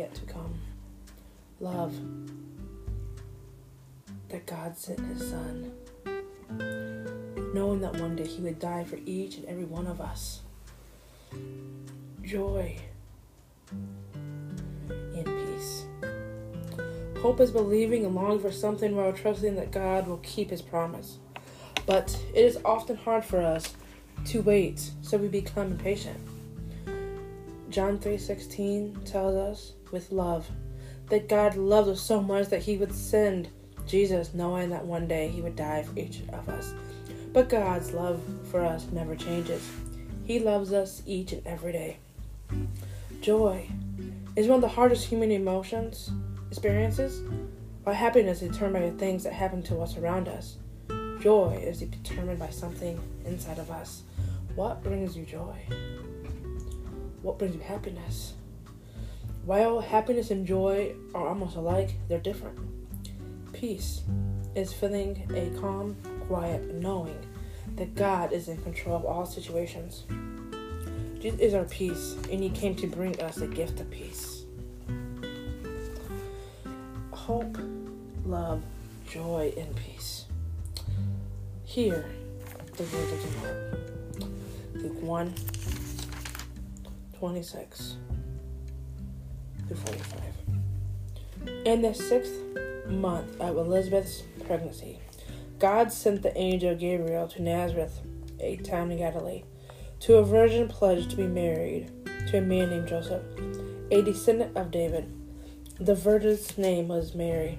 yet to come? Love, that God sent His Son, knowing that one day He would die for each and every one of us. Joy and peace. Hope is believing and longing for something while trusting that God will keep His promise. But it is often hard for us to wait, so we become impatient. John 3:16 tells us with love that God loves us so much that he would send Jesus knowing that one day he would die for each of us. But God's love for us never changes. He loves us each and every day. Joy is one of the hardest human emotions, experiences, while happiness is determined by the things that happen to us around us. Joy is determined by something inside of us. What brings you joy? What brings you happiness? While happiness and joy are almost alike, they're different. Peace is feeling a calm, quiet knowing that God is in control of all situations. Jesus is our peace, and He came to bring us the gift of peace. Hope, love, joy, and peace. Hear the word of the Lord. Luke 1 26 through 45. In the sixth month of Elizabeth's pregnancy, God sent the angel Gabriel to Nazareth, a town in Galilee, to a virgin pledged to be married to a man named Joseph, a descendant of David. The virgin's name was Mary.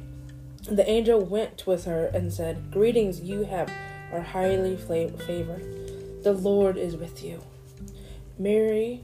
The angel went with her and said, Greetings, you have are highly favored. The Lord is with you. Mary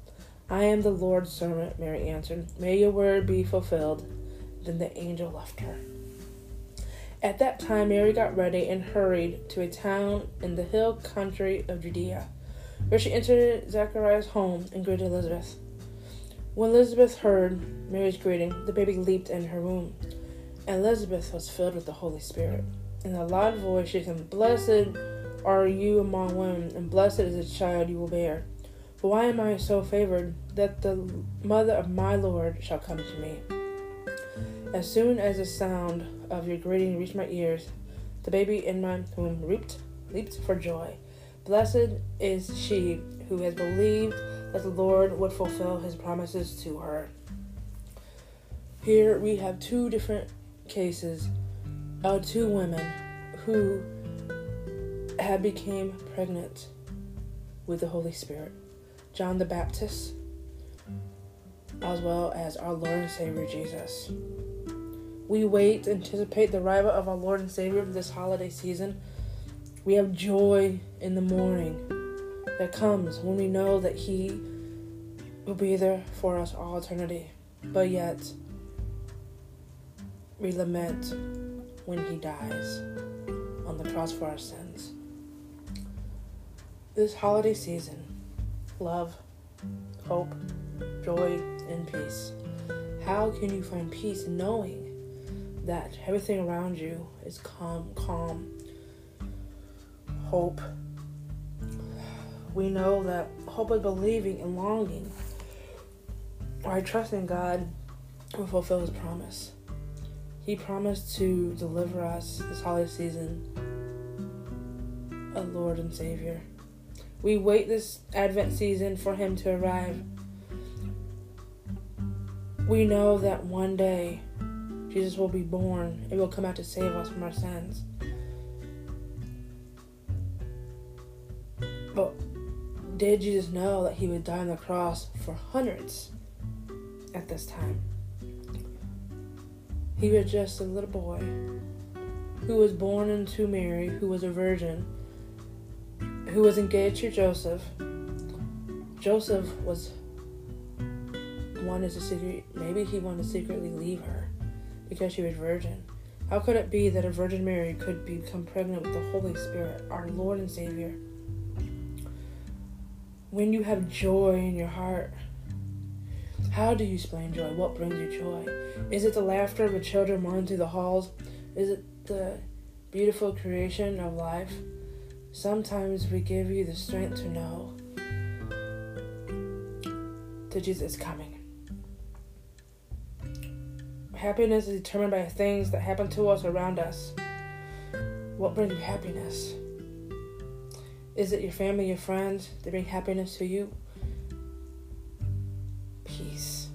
I am the Lord's servant, Mary answered. May your word be fulfilled. Then the angel left her. At that time, Mary got ready and hurried to a town in the hill country of Judea, where she entered Zachariah's home and greeted Elizabeth. When Elizabeth heard Mary's greeting, the baby leaped in her womb, and Elizabeth was filled with the Holy Spirit. In a loud voice, she said, Blessed are you among women, and blessed is the child you will bear. But why am I so favored that the mother of my Lord shall come to me? As soon as the sound of your greeting reached my ears, the baby in my womb leaped, leaped for joy. Blessed is she who has believed that the Lord would fulfill his promises to her. Here we have two different cases of two women who had became pregnant with the Holy Spirit. John the Baptist, as well as our Lord and Savior Jesus. We wait to anticipate the arrival of our Lord and Savior this holiday season. We have joy in the morning that comes when we know that He will be there for us all eternity. But yet, we lament when He dies on the cross for our sins. This holiday season, love, hope, joy, and peace. How can you find peace knowing that everything around you is calm, calm, hope? We know that hope is believing and longing, or trusting God will fulfill his promise. He promised to deliver us this holiday season, a Lord and Savior. We wait this Advent season for him to arrive. We know that one day Jesus will be born and will come out to save us from our sins. But did Jesus know that he would die on the cross for hundreds at this time? He was just a little boy who was born into Mary, who was a virgin, who was engaged to Joseph. Joseph was wanted to secret maybe he wanted to secretly leave her because she was virgin. How could it be that a Virgin Mary could become pregnant with the Holy Spirit, our Lord and Savior? When you have joy in your heart, how do you explain joy? What brings you joy? Is it the laughter of the children running through the halls? Is it the beautiful creation of life? Sometimes we give you the strength to know that Jesus is coming. Happiness is determined by things that happen to us around us. What brings you happiness? Is it your family, your friends that bring happiness to you? Peace.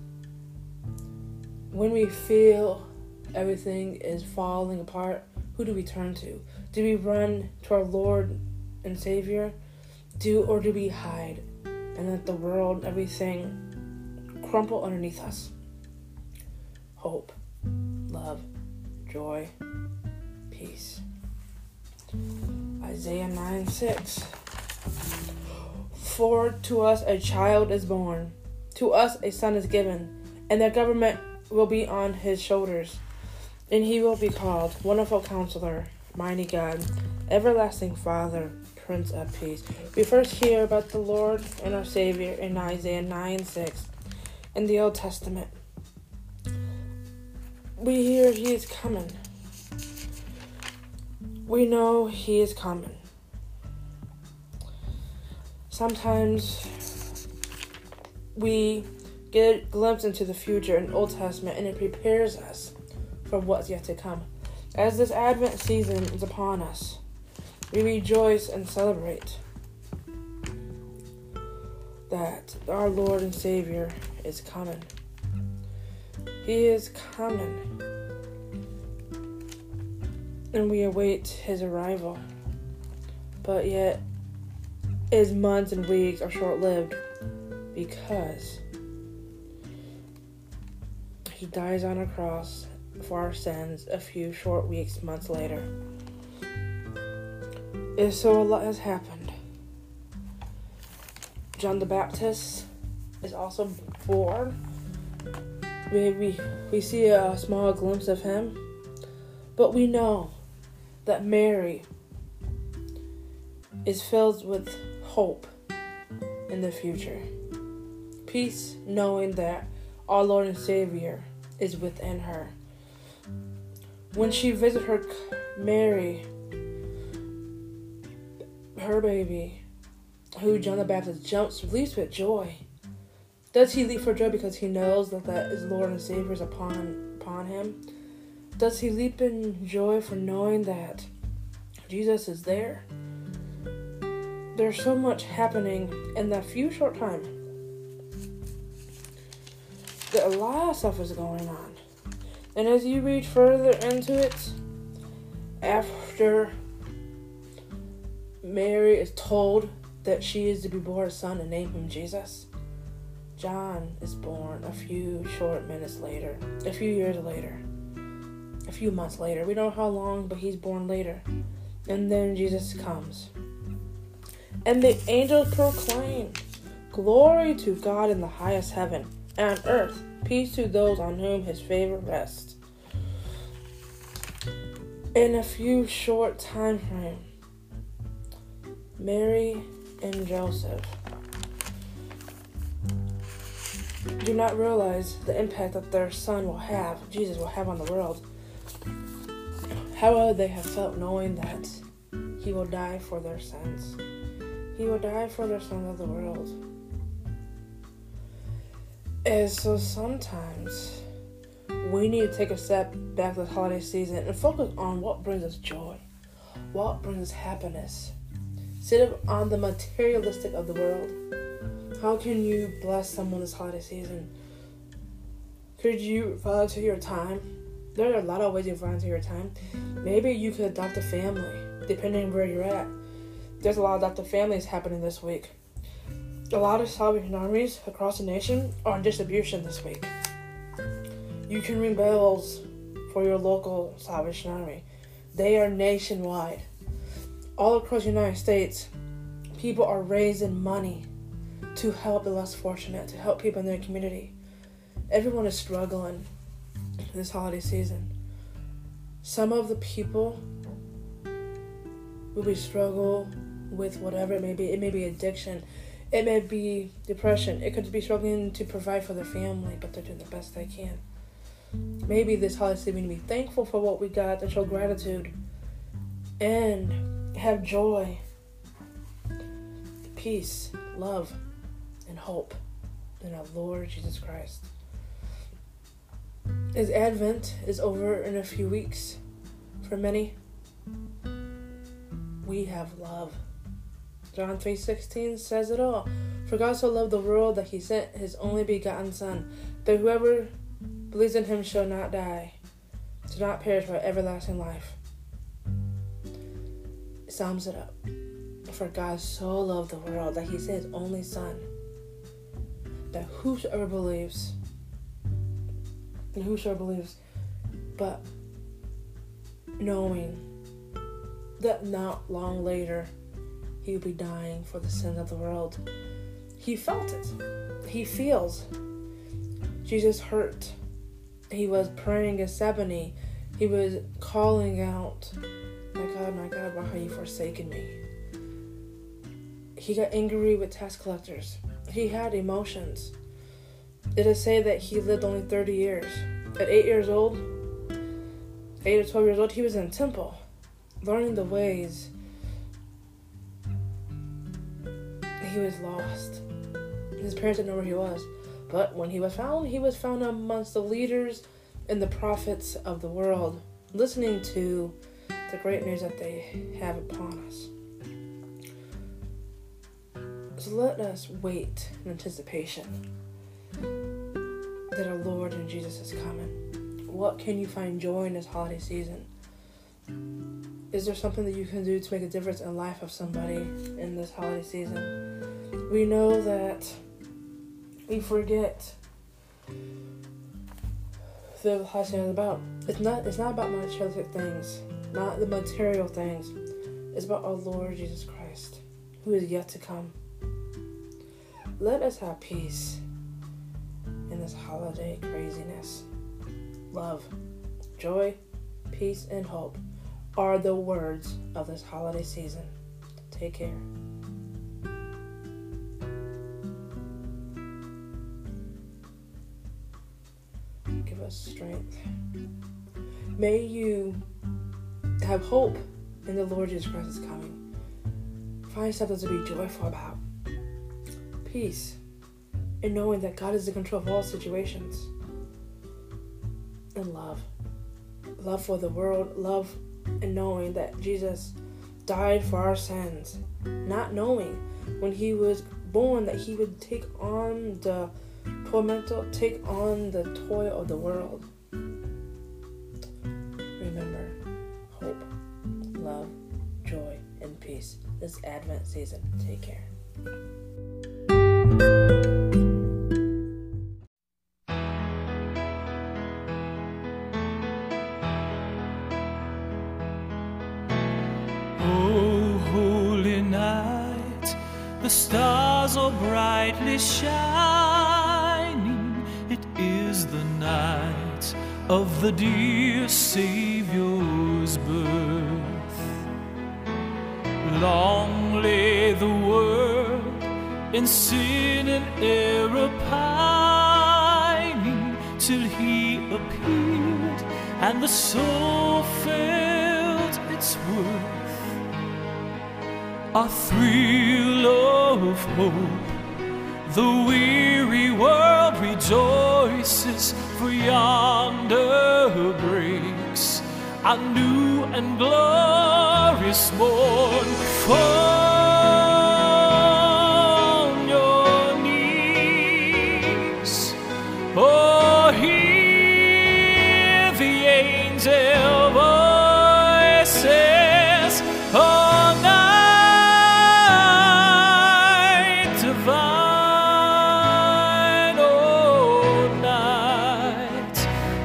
When we feel everything is falling apart, who do we turn to? Do we run to our Lord and Savior? Do or do we hide and let the world, everything crumple underneath us? Hope, love, joy, peace. Isaiah 9 6. For to us a child is born, to us a son is given, and the government will be on his shoulders. And he will be called Wonderful Counselor, Mighty God, Everlasting Father, Prince of Peace. We first hear about the Lord and our Savior in Isaiah 9 6 in the Old Testament. We hear he is coming we know he is coming. Sometimes we get a glimpse into the future in Old Testament and it prepares us for what's yet to come. As this Advent season is upon us, we rejoice and celebrate that our Lord and Savior is coming. He is coming and we await his arrival. But yet, his months and weeks are short lived because he dies on a cross for our sins a few short weeks, months later. And so a lot has happened. John the Baptist is also born. We, we, we see a small glimpse of him, but we know that Mary is filled with hope in the future. Peace knowing that our Lord and Savior is within her. When she visits her Mary, her baby, who John the Baptist jumps, leaps with joy. Does he leap for joy because he knows that that is Lord and Savior is upon upon him? Does he leap in joy for knowing that Jesus is there? There's so much happening in that few short time that a lot of stuff is going on. And as you read further into it, after Mary is told that she is to be born a son and name him Jesus, John is born a few short minutes later, a few years later a few months later. We don't know how long, but he's born later. And then Jesus comes. And the angels proclaim, Glory to God in the highest heaven, and on earth, peace to those on whom his favor rests. In a few short time frame, Mary and Joseph do not realize the impact that their son will have, Jesus will have on the world. How would they have felt knowing that he will die for their sins? He will die for the sins of the world. And so sometimes we need to take a step back this holiday season and focus on what brings us joy, what brings us happiness, instead of on the materialistic of the world. How can you bless someone this holiday season? Could you volunteer your time? There are a lot of ways you volunteer your time. Maybe you could adopt a family, depending where you're at. There's a lot of adoptive families happening this week. A lot of Salvation armies across the nation are in distribution this week. You can ring bells for your local Salvation Army. They are nationwide. All across the United States, people are raising money to help the less fortunate, to help people in their community. Everyone is struggling this holiday season. Some of the people will be struggle with whatever it may be. It may be addiction. It may be depression. It could be struggling to provide for their family, but they're doing the best they can. Maybe this holiday season we need to be thankful for what we got and show gratitude and have joy, peace, love, hope in our Lord Jesus Christ. As Advent is over in a few weeks, for many, we have love. John 3:16 says it all. For God so loved the world that he sent his only begotten son, that whoever believes in him shall not die, shall not perish but everlasting life. It sums it up. For God so loved the world that he sent his only son, that whosoever believes, and whosoever believes, but knowing that not long later he will be dying for the sins of the world. He felt it. He feels. Jesus hurt. He was praying Gethsemane. He was calling out, My God, my God, why have you forsaken me? He got angry with tax collectors. He had emotions. It is said that he lived only 30 years. At 8 years old, 8 or 12 years old, he was in temple, learning the ways. He was lost. His parents didn't know where he was. But when he was found, he was found amongst the leaders and the prophets of the world, listening to the great news that they have upon us. So let us wait in anticipation that our Lord and Jesus is coming. What can you find joy in this holiday season? Is there something that you can do to make a difference in the life of somebody in this holiday season? We know that we forget the holiday season is about. It's not. It's not about materialistic things, not the material things. It's about our Lord Jesus Christ, who is yet to come. Let us have peace in this holiday craziness. Love, joy, peace, and hope are the words of this holiday season. Take care. Give us strength. May you have hope in the Lord Jesus Christ is coming. Find something to be joyful about. Peace and knowing that God is in control of all situations. And love. Love for the world, love and knowing that Jesus died for our sins. Not knowing when he was born that he would take on the tormentor, take on the toil of the world. Remember, hope, love, joy, and peace this Advent season. Take care. The dear Savior's birth. Long lay the world in sin and error pining till he appeared and the soul felt its worth a thrill of hope The weary world rejoices, for breaks a new and glorious morn. On your knees. Oh, hear the angel voices. Oh, night divine, oh, night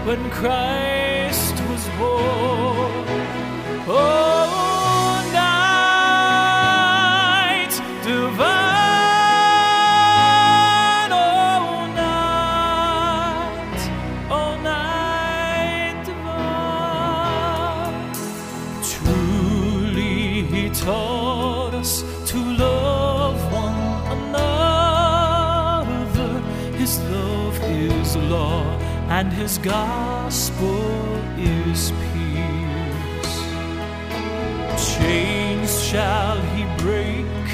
when Christ was born. And His gospel is peace. Chains shall He break,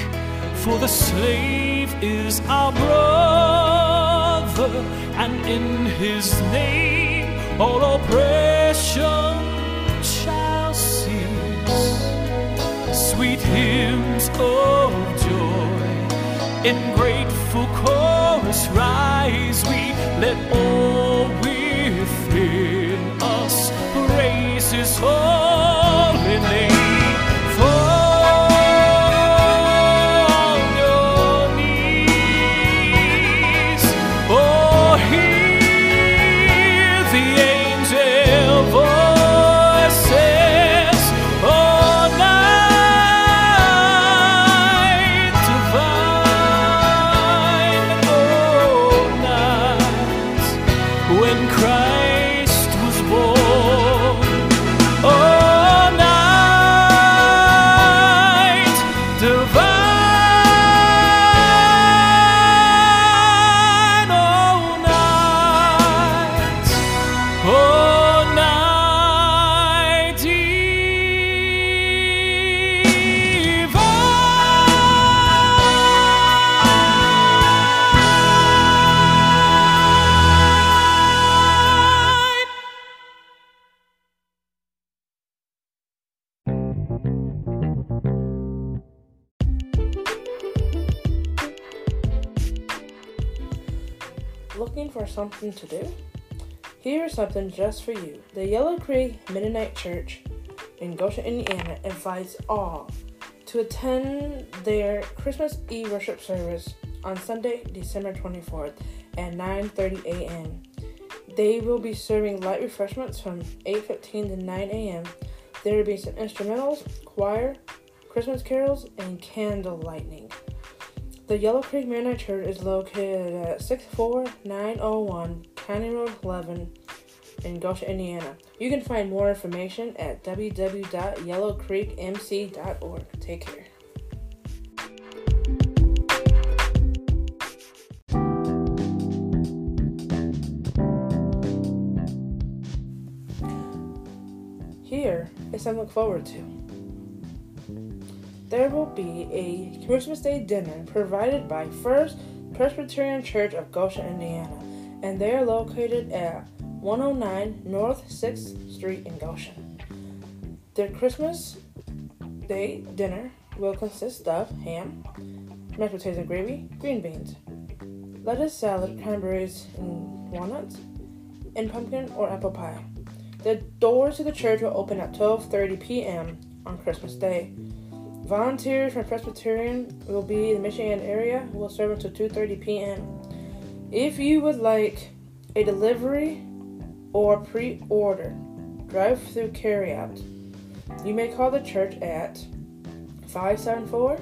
for the slave is our brother, and in His name all oppression shall cease sweet hymns of joy. In grateful chorus rise we, let all Looking for something to do? Here's something just for you. The Yellow Creek Mennonite Church in Goshen, Indiana invites all to attend their Christmas Eve worship service on Sunday, December 24th at 9:30 a.m. They will be serving light refreshments from 8:15 to 9 a.m. There will be some instrumentals, choir, Christmas carols, and candle lighting. The Yellow Creek Mennonite Church is located at 64901 County Road 11 in Goshen, Indiana. You can find more information at www.yellowcreekmc.org. Take care. Is something to look forward to. There will be a Christmas Day dinner provided by First Presbyterian Church of Goshen, Indiana, and they are located at 109 North 6th Street in Goshen. Their Christmas Day dinner will consist of ham, mashed potatoes and gravy, green beans, lettuce salad, cranberries and walnuts, and pumpkin or apple pie. The doors to the church will open at 12:30 p.m. on Christmas Day. Volunteers from Presbyterian will be in the Michiana area. Will serve until 2:30 p.m. If you would like a delivery or pre-order drive-through carryout, you may call the church at 574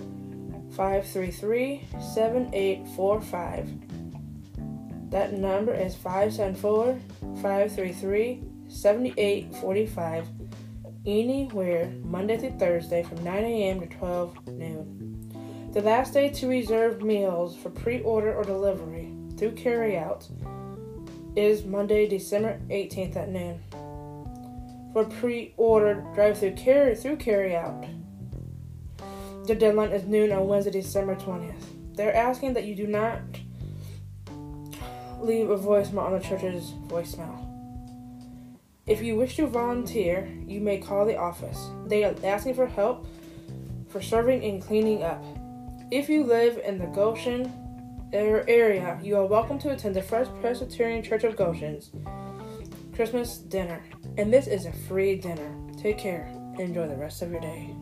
533 7845. That number is 574 533 7845 anywhere Monday through Thursday from 9 a.m. to 12 noon. The last day to reserve meals for pre order or delivery through carryout is Monday, December 18th at noon. For pre order drive through carry through carryout, the deadline is noon on Wednesday, December 20th. They're asking that you do not leave a voicemail on the church's voicemail. If you wish to volunteer, you may call the office. They are asking for help for serving and cleaning up. If you live in the Goshen er, area, you are welcome to attend the First Presbyterian Church of Goshen's Christmas dinner. And this is a free dinner. Take care and enjoy the rest of your day.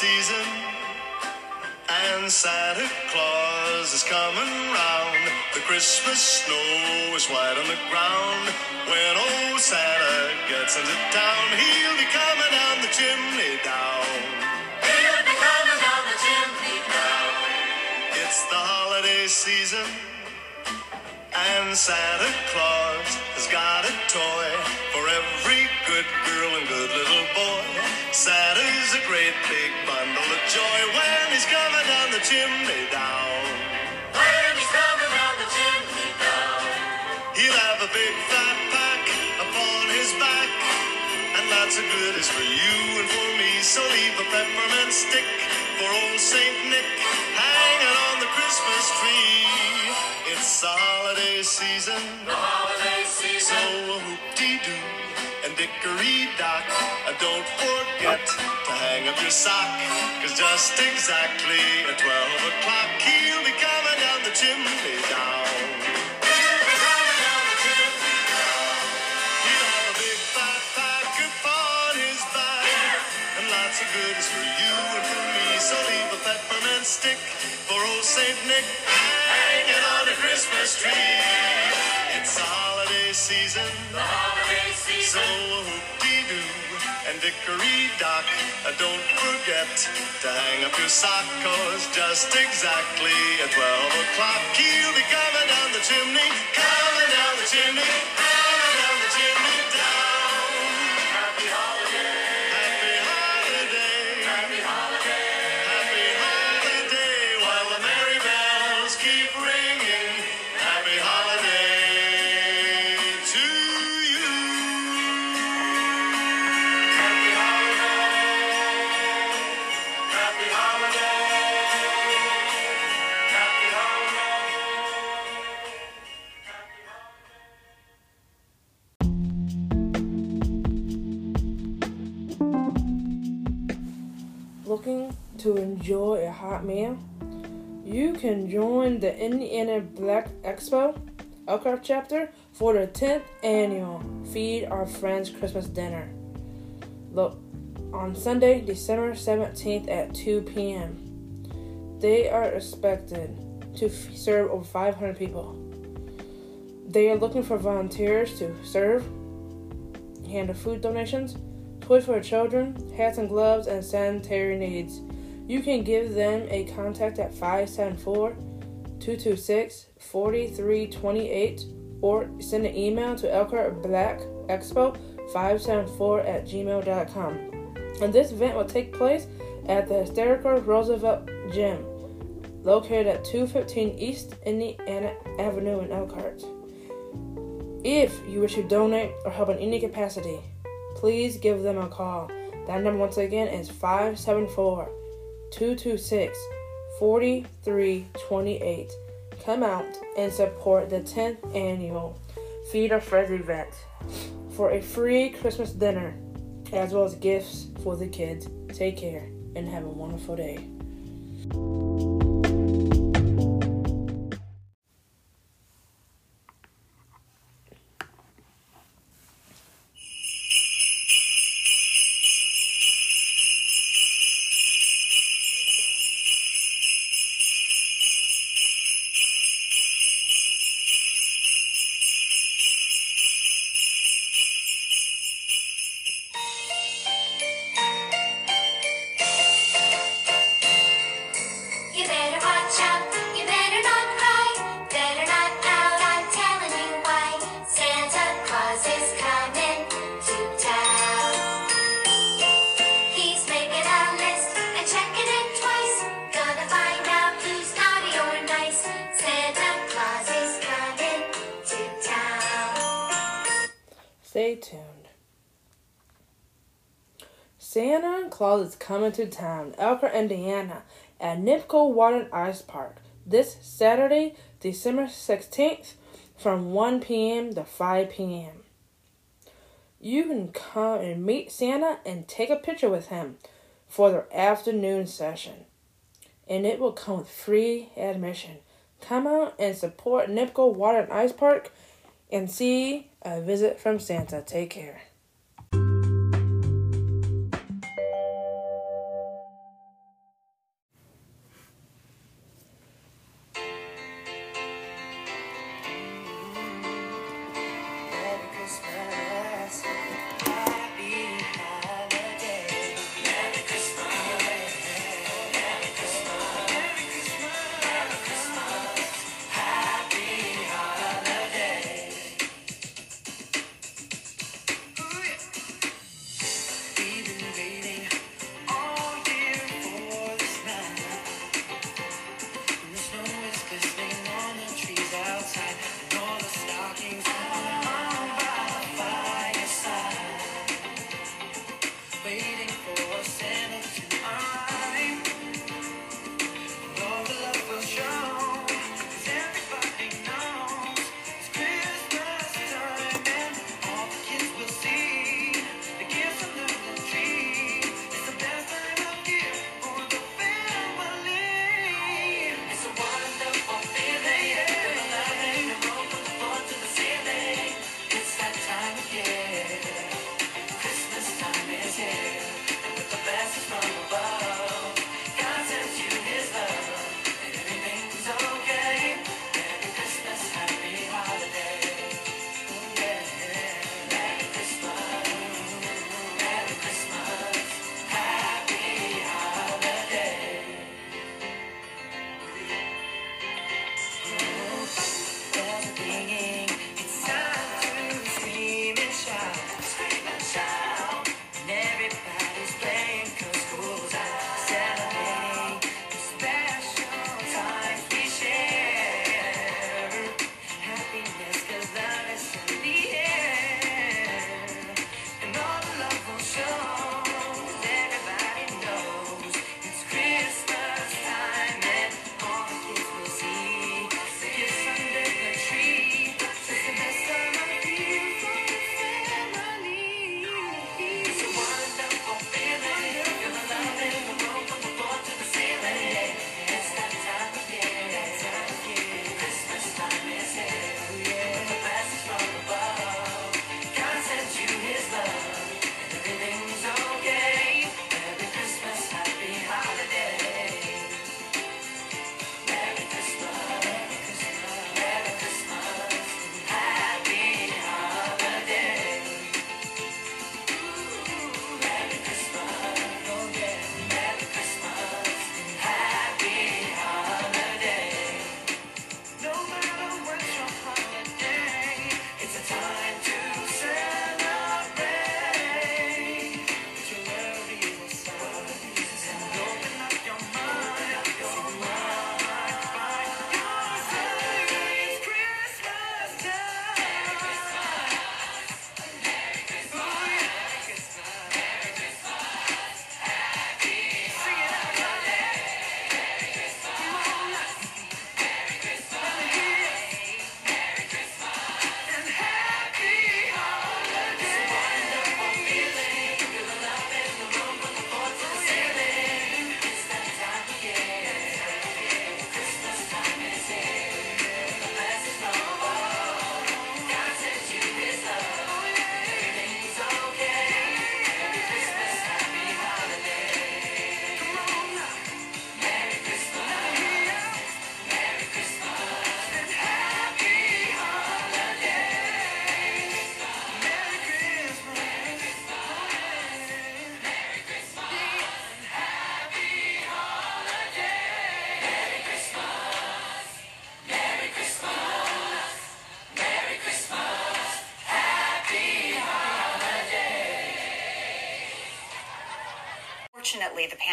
Season. And Santa Claus is coming round. The Christmas snow is white on the ground. When old Santa gets into town, he'll be coming down the chimney down. He'll be coming down the chimney down. It's the holiday season. And Santa Claus has got a toy for every good girl and good little boy. Santa's a great big joy when he's coming down the chimney down. When he's coming down the chimney down. He'll have a big fat pack upon his back. And lots of goodies for you and for me. So leave a peppermint stick for old Saint Nick hanging on the Christmas tree. It's the holiday season. The holiday season. So hoop-dee-doo and Dickory Dock. Don't forget to hang up your sock, cause just exactly at 12 o'clock he'll be coming down the chimney down. Goodies for you and for me, so leave a peppermint stick for old Saint Nick hanging on a Christmas tree. It's the holiday season. The holiday season. So whoop-dee-doo and dickory-dock. Don't forget to hang up your sock, cause just exactly at 12 o'clock he'll be coming down the chimney, coming down the chimney, to enjoy a hot meal? You can join the Indiana Black Expo Elkhart chapter for the 10th annual Feed Our Friends Christmas Dinner. Look on Sunday, December 17th at 2 p.m. They are expected to f- serve over 500 people. They are looking for volunteers to serve, handle food donations, toys for children, hats and gloves, and sanitary needs. You can give them a contact at 574 226 4328 or send an email to Elkhart Black Expo 574 at gmail.com. And this event will take place at the Hysterical Roosevelt Gym, located at 215 East Indiana Avenue in Elkhart. If you wish to donate or help in any capacity, please give them a call. That number once again is 574 226 4328. Come out and support the 10th annual Feed a Friends event for a free Christmas dinner as well as gifts for the kids. Take care and have a wonderful day. Claus is coming to town, Elkhart, Indiana, at NIBCO Water and Ice Park this Saturday, December 16th, from 1 p.m. to 5 p.m. You can come and meet Santa and take a picture with him for their afternoon session. And it will come with free admission. Come out and support NIBCO Water and Ice Park and see a visit from Santa. Take care.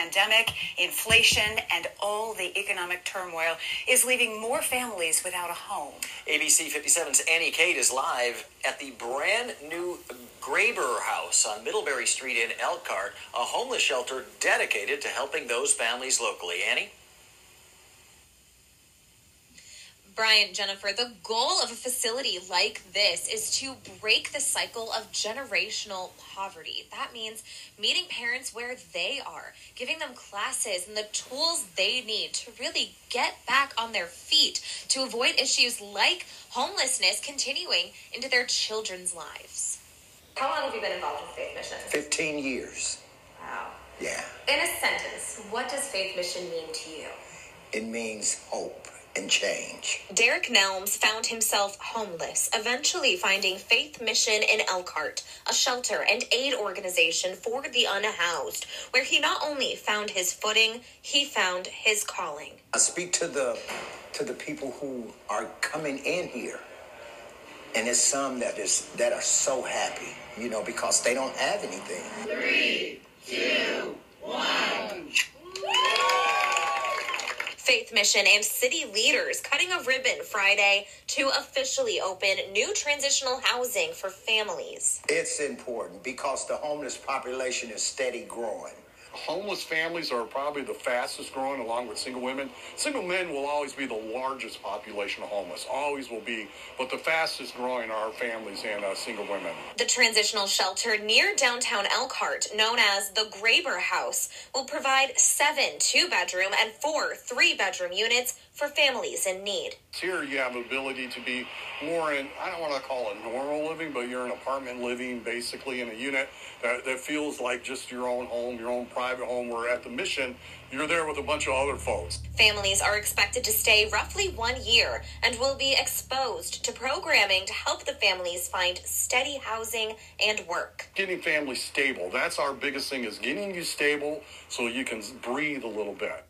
Pandemic, inflation, and all the economic turmoil is leaving more families without a home. ABC 57's Annie Kate is live at the brand new Graber House on Middlebury Street in Elkhart, a homeless shelter dedicated to helping those families locally. Annie? Brian, Jennifer, the goal of a facility like this is to break the cycle of generational poverty. That means meeting parents where they are, giving them classes and the tools they need to really get back on their feet to avoid issues like homelessness continuing into their children's lives. How long have you been involved with Faith Mission? 15 years. Wow. Yeah. In a sentence, what does Faith Mission mean to you? It means hope and change. Derek Nelms found himself homeless, eventually finding Faith Mission in Elkhart, a shelter and aid organization for the unhoused, where he not only found his footing, he found his calling. I speak to the to the people who are coming in here. And there's some that is that are so happy, you know, because they don't have anything. Three, two, one. Faith Mission and city leaders cutting a ribbon Friday to officially open new transitional housing for families. It's important because the homeless population is steady growing. Homeless families are probably the fastest growing along with single women. Single men will always be the largest population of homeless, always will be, but the fastest growing are families and uh, single women. The transitional shelter near downtown Elkhart, known as the Graber House, will provide seven two bedroom and four three bedroom units for families in need. Here you have ability to be more in, I don't want to call it normal living, but you're in apartment living basically in a unit that, that feels like just your own home, your own private home, where at the mission, you're there with a bunch of other folks. Families are expected to stay roughly one year and will be exposed to programming to help the families find steady housing and work. Getting families stable, that's our biggest thing is getting you stable so you can breathe a little bit.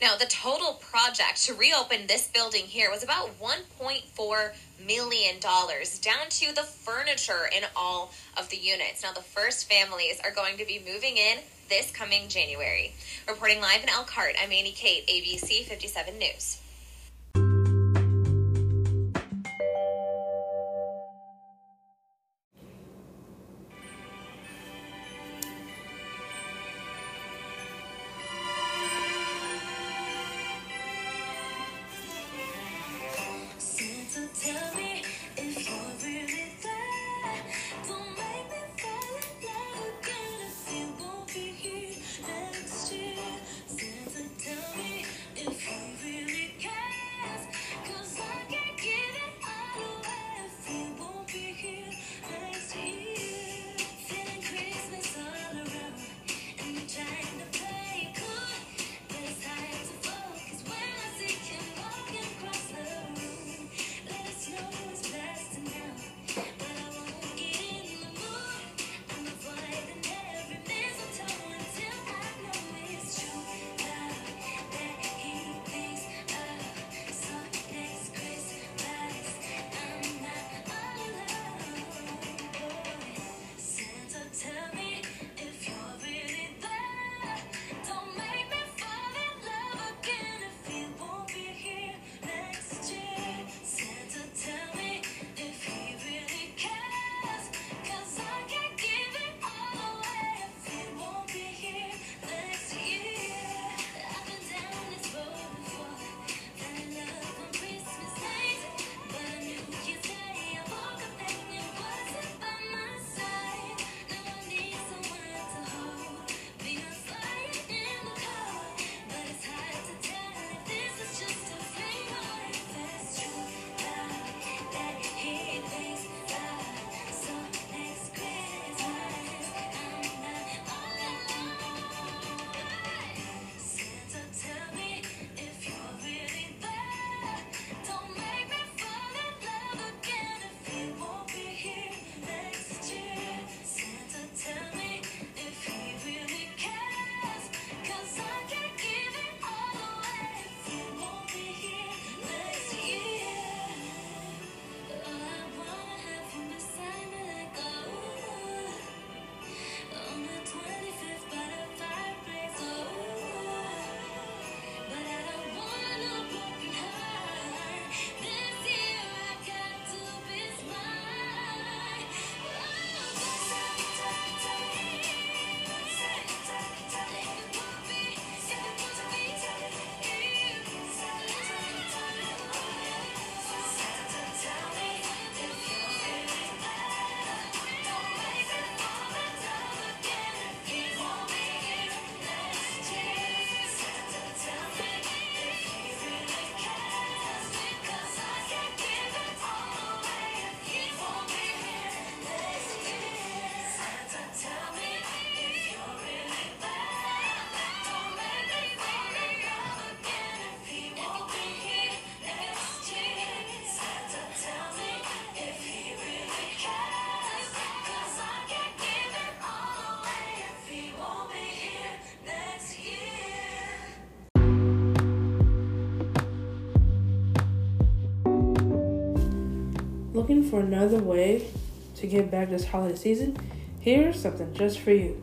Now, the total project to reopen this building here was about $1.4 million, down to the furniture in all of the units. Now, the first families are going to be moving in this coming January. Reporting live in Elkhart, I'm Annie Kate, ABC 57 News. Looking for another way to give back this holiday season, here's something just for you.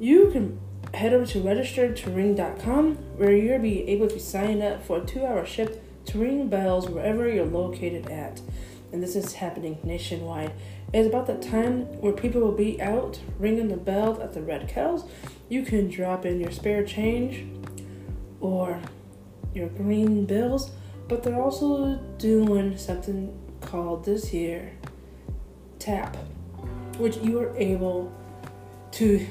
You can head over to registertoring.com where you'll be able to sign up for a two hour shift to ring bells wherever you're located at. And this is happening nationwide. It's about that time where people will be out ringing the bells at the red kettles. You can drop in your spare change or your green bills, but they're also doing something called this here tap, which you are able to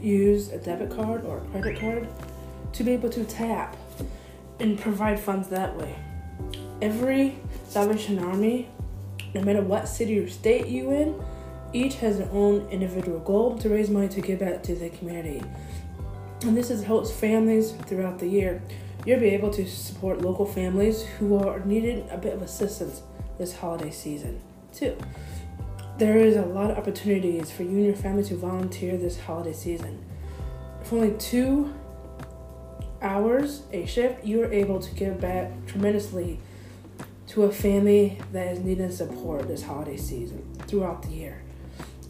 use a debit card or a credit card to be able to tap and provide funds that way. Every Salvation Army, no matter what city or state you in, each has their own individual goal to raise money to give back to the community. And this is helps families throughout the year. You'll be able to support local families who are needing a bit of assistance this holiday season, too. There is a lot of opportunities for you and your family to volunteer this holiday season. For only two hours a shift, you are able to give back tremendously to a family that is needing support this holiday season throughout the year.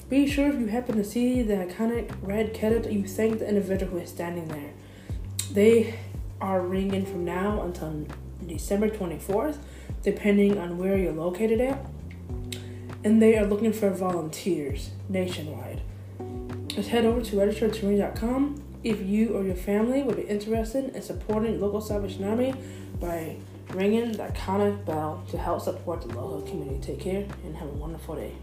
Be sure if you happen to see the iconic red kettle that you thank the individual who is standing there. They are ringing from now until December 24th, depending on where you're located at. And they are looking for volunteers nationwide. Just head over to registertoring.com if you or your family would be interested in supporting local Salvation Army by ringing the iconic bell to help support the local community. Take care and have a wonderful day.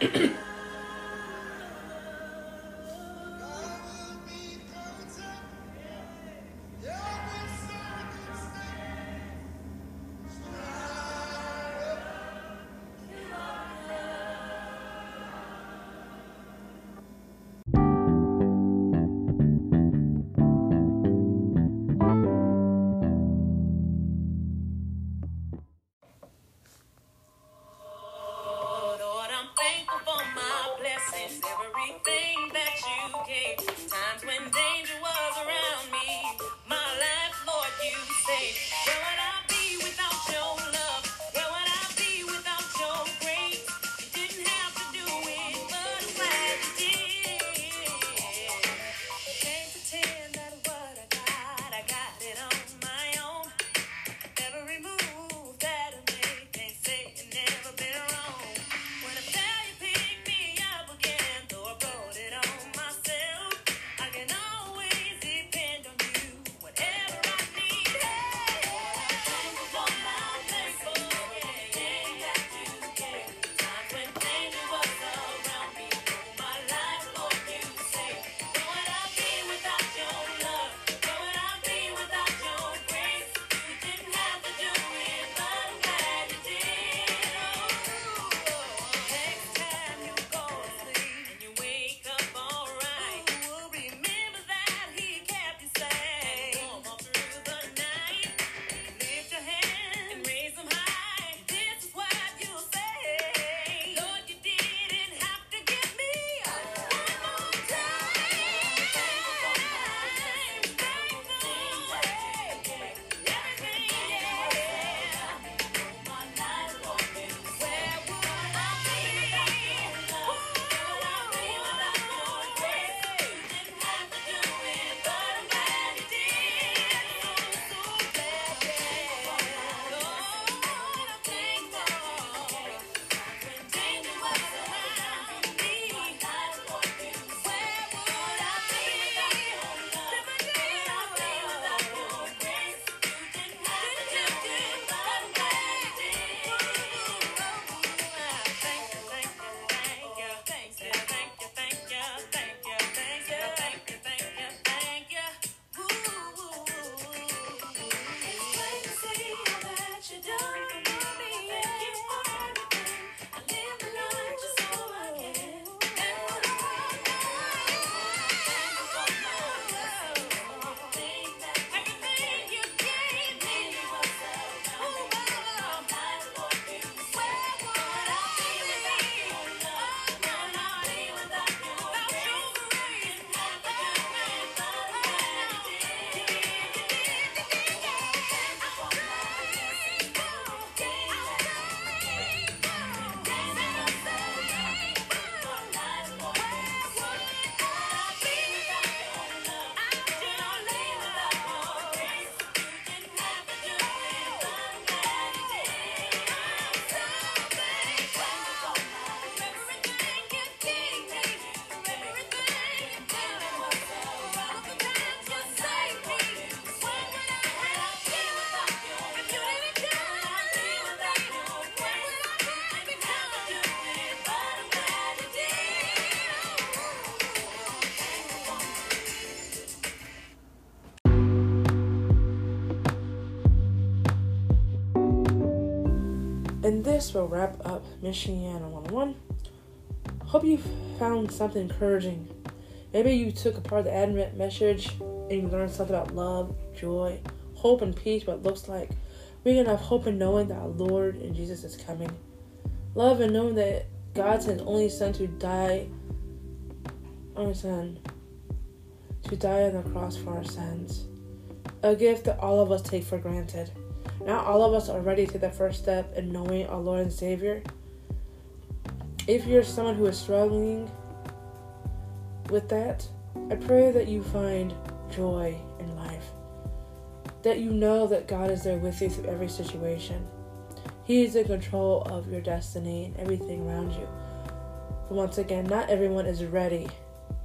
Yeah. This will wrap up Michiana 101. Hope you found something encouraging. Maybe you took apart the Advent message and you learned something about love, joy, hope, and peace, what it looks like. We can have hope in knowing that our Lord and Jesus is coming. Love and knowing that God sent only Son to die, only Son, to die on the cross for our sins. A gift that all of us take for granted. Not all of us are ready to the first step in knowing our Lord and Savior. If you're someone who is struggling with that, I pray that you find joy in life. That you know that God is there with you through every situation. He is in control of your destiny and everything around you. But once again, not everyone is ready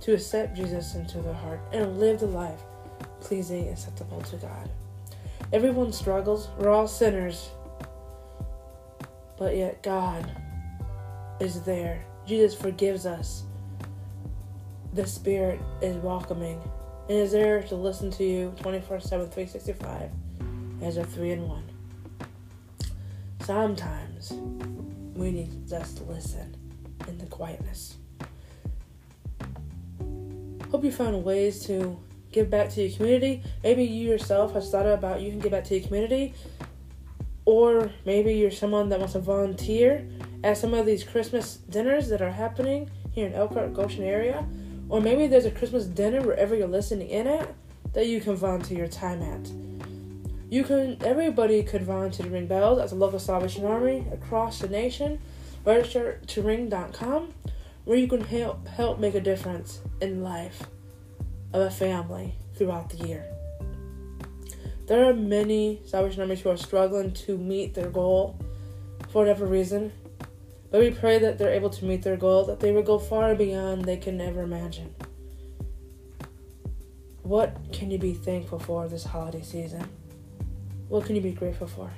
to accept Jesus into their heart and live the life pleasing and acceptable to God. Everyone struggles. We're all sinners. But yet God is there. Jesus forgives us. The Spirit is welcoming and is there to listen to you 24 7, 365 as a 3 in 1. Sometimes we need just to listen in the quietness. Hope you found ways to give back to your community. Maybe you yourself have thought about you can give back to your community. Or maybe you're someone that wants to volunteer at some of these Christmas dinners that are happening here in Elkhart, Goshen area. Or maybe there's a Christmas dinner wherever you're listening in at that you can volunteer your time at. You can everybody could volunteer to ring bells as a local Salvation Army across the nation. Register to ring.com where you can help help make a difference in life of a family throughout the year. There are many Salvation Armies who are struggling to meet their goal for whatever reason. But we pray that they're able to meet their goal, that they will go far beyond they can ever imagine. What can you be thankful for this holiday season? What can you be grateful for?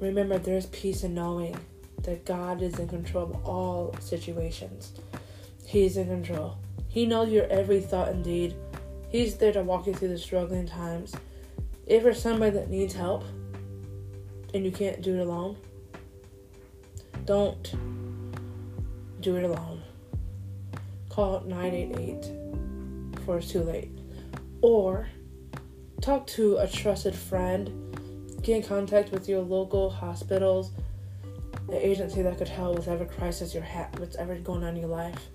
Remember, there's peace in knowing that God is in control of all situations. He's in control. He knows your every thought and deed. He's there to walk you through the struggling times. If you're somebody that needs help and you can't do it alone, don't do it alone. Call 988 before it's too late. Or talk to a trusted friend. Get in contact with your local hospitals, the agency that could help with every crisis you're ha- whatever going on in your life.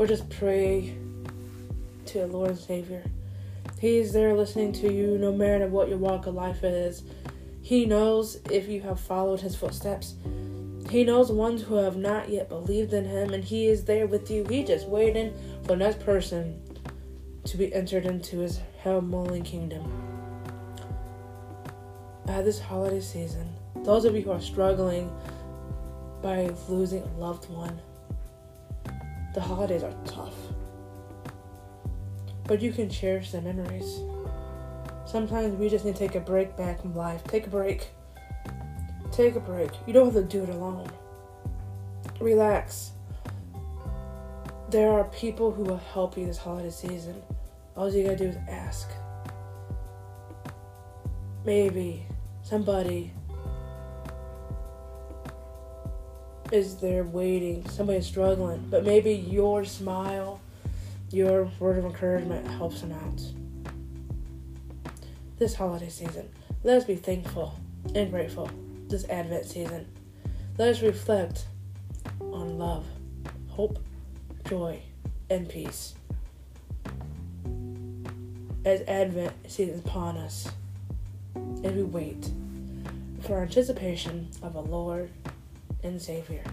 Or just pray to the Lord and Savior. He's there listening to you no matter what your walk of life is. He knows if you have followed his footsteps. He knows ones who have not yet believed in him, and he is there with you. He just waiting for the next person to be entered into his heavenly kingdom. At this holiday season, those of you who are struggling by losing a loved one, the holidays are tough. But you can cherish the memories. Sometimes we just need to take a break back from life. Take a break. Take a break. You don't have to do it alone. Relax. There are people who will help you this holiday season. All you gotta do is ask. Maybe somebody is there waiting, somebody is struggling, but maybe your smile, your word of encouragement helps them out. This holiday season, let us be thankful and grateful this Advent season. Let us reflect on love, hope, joy, and peace as Advent season is upon us, and we wait for our anticipation of a Lord and Savior.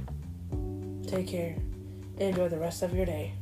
Take care enjoy the rest of your day.